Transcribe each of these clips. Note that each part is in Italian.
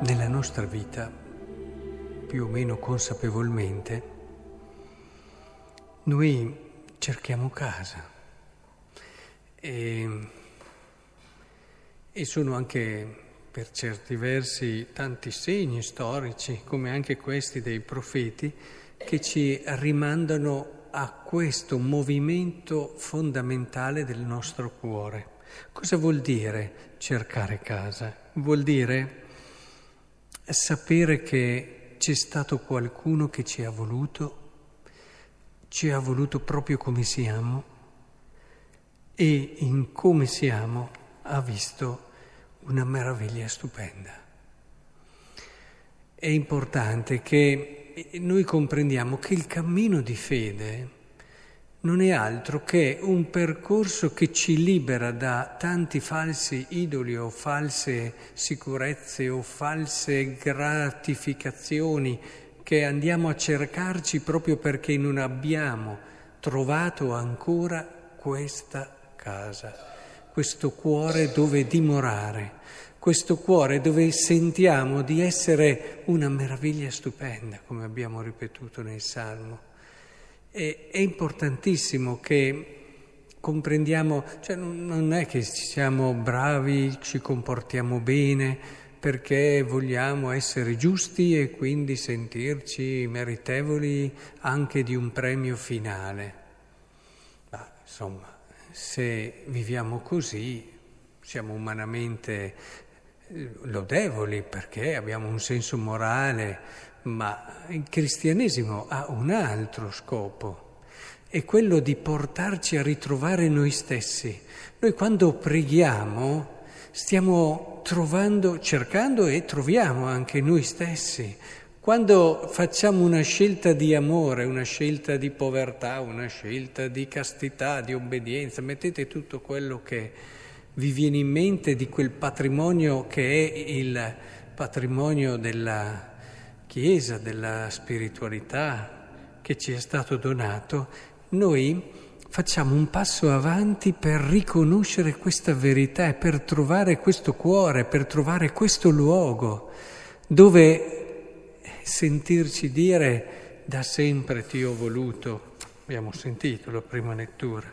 nella nostra vita, più o meno consapevolmente, noi cerchiamo casa e, e sono anche per certi versi tanti segni storici, come anche questi dei profeti, che ci rimandano a questo movimento fondamentale del nostro cuore. Cosa vuol dire cercare casa? Vuol dire sapere che c'è stato qualcuno che ci ha voluto, ci ha voluto proprio come siamo e in come siamo ha visto una meraviglia stupenda. È importante che noi comprendiamo che il cammino di fede non è altro che un percorso che ci libera da tanti falsi idoli o false sicurezze o false gratificazioni che andiamo a cercarci proprio perché non abbiamo trovato ancora questa casa, questo cuore dove dimorare, questo cuore dove sentiamo di essere una meraviglia stupenda, come abbiamo ripetuto nel Salmo. E, è importantissimo che comprendiamo, cioè non è che siamo bravi, ci comportiamo bene perché vogliamo essere giusti e quindi sentirci meritevoli anche di un premio finale. Ma insomma, se viviamo così siamo umanamente lodevoli perché abbiamo un senso morale, ma il cristianesimo ha un altro scopo, è quello di portarci a ritrovare noi stessi. Noi quando preghiamo stiamo trovando, cercando e troviamo anche noi stessi. Quando facciamo una scelta di amore, una scelta di povertà, una scelta di castità, di obbedienza, mettete tutto quello che vi viene in mente di quel patrimonio che è il patrimonio della Chiesa, della spiritualità che ci è stato donato, noi facciamo un passo avanti per riconoscere questa verità e per trovare questo cuore, per trovare questo luogo dove sentirci dire da sempre ti ho voluto, abbiamo sentito la prima lettura,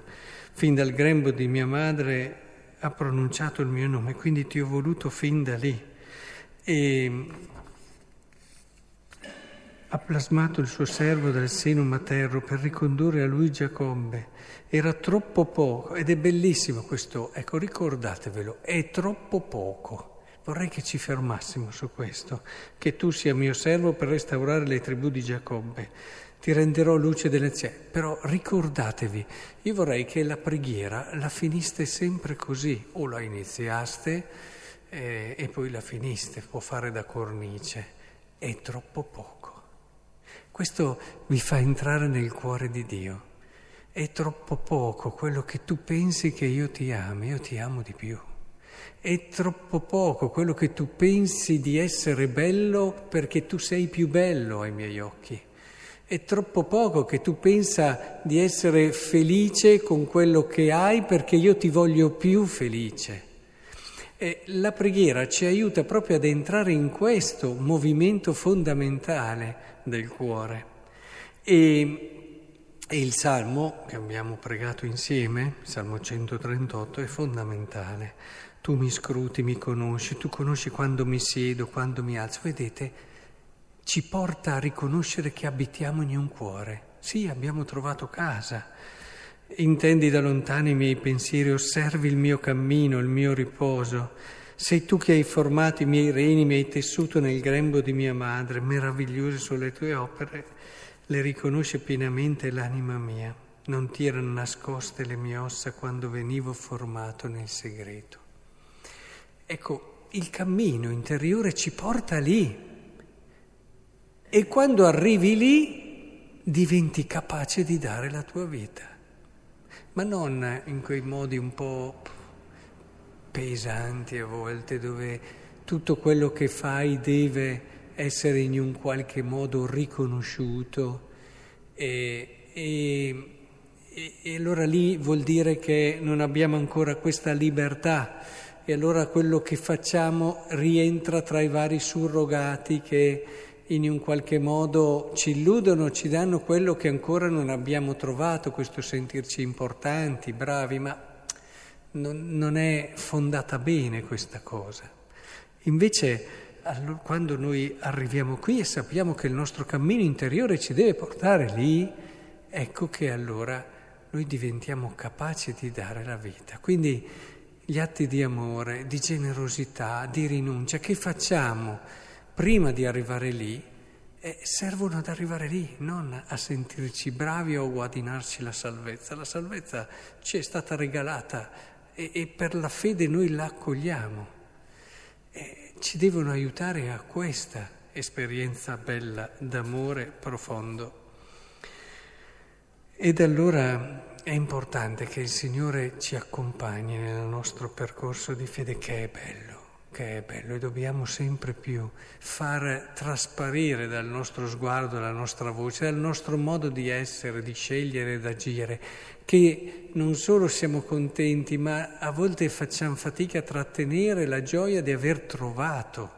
fin dal grembo di mia madre ha pronunciato il mio nome, quindi ti ho voluto fin da lì. E ha plasmato il suo servo dal seno materno per ricondurre a lui Giacobbe. Era troppo poco ed è bellissimo questo, ecco ricordatevelo, è troppo poco. Vorrei che ci fermassimo su questo, che tu sia mio servo per restaurare le tribù di Giacobbe. Ti renderò luce delle zie. Però ricordatevi, io vorrei che la preghiera la finiste sempre così, o la iniziaste eh, e poi la finiste, può fare da cornice. È troppo poco. Questo vi fa entrare nel cuore di Dio. È troppo poco quello che tu pensi che io ti ami, io ti amo di più. È troppo poco quello che tu pensi di essere bello perché tu sei più bello ai miei occhi. È troppo poco che tu pensa di essere felice con quello che hai perché io ti voglio più felice. E la preghiera ci aiuta proprio ad entrare in questo movimento fondamentale del cuore. E, e il salmo che abbiamo pregato insieme, salmo 138, è fondamentale. Tu mi scruti, mi conosci, tu conosci quando mi siedo, quando mi alzo. Vedete, ci porta a riconoscere che abitiamo in un cuore. Sì, abbiamo trovato casa. Intendi da lontano i miei pensieri, osservi il mio cammino, il mio riposo. Sei tu che hai formato i miei reni, mi hai tessuto nel grembo di mia madre, meravigliose sono le tue opere, le riconosce pienamente l'anima mia. Non ti erano nascoste le mie ossa quando venivo formato nel segreto. Ecco, il cammino interiore ci porta lì e quando arrivi lì diventi capace di dare la tua vita, ma non in quei modi un po' pesanti a volte, dove tutto quello che fai deve essere in un qualche modo riconosciuto. E, e, e allora lì vuol dire che non abbiamo ancora questa libertà. E allora quello che facciamo rientra tra i vari surrogati che in un qualche modo ci illudono, ci danno quello che ancora non abbiamo trovato, questo sentirci importanti, bravi, ma non, non è fondata bene questa cosa. Invece quando noi arriviamo qui e sappiamo che il nostro cammino interiore ci deve portare lì, ecco che allora noi diventiamo capaci di dare la vita. Quindi gli atti di amore, di generosità, di rinuncia che facciamo prima di arrivare lì, eh, servono ad arrivare lì, non a sentirci bravi o a guadagnarci la salvezza. La salvezza ci è stata regalata e, e per la fede noi la accogliamo. Eh, ci devono aiutare a questa esperienza bella d'amore profondo. Ed allora è importante che il Signore ci accompagni nel nostro percorso di fede che è bello, che è bello e dobbiamo sempre più far trasparire dal nostro sguardo, dalla nostra voce, dal nostro modo di essere, di scegliere, d'agire, che non solo siamo contenti, ma a volte facciamo fatica a trattenere la gioia di aver trovato,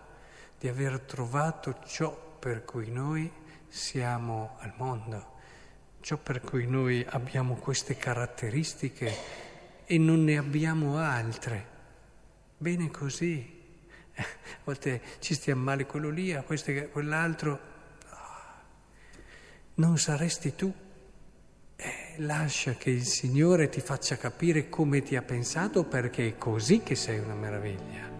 di aver trovato ciò per cui noi siamo al mondo, ciò per cui noi abbiamo queste caratteristiche e non ne abbiamo altre. Bene così. Volte ci stiamo male quello lì, a questo e quell'altro. Non saresti tu lascia che il Signore ti faccia capire come ti ha pensato perché è così che sei una meraviglia.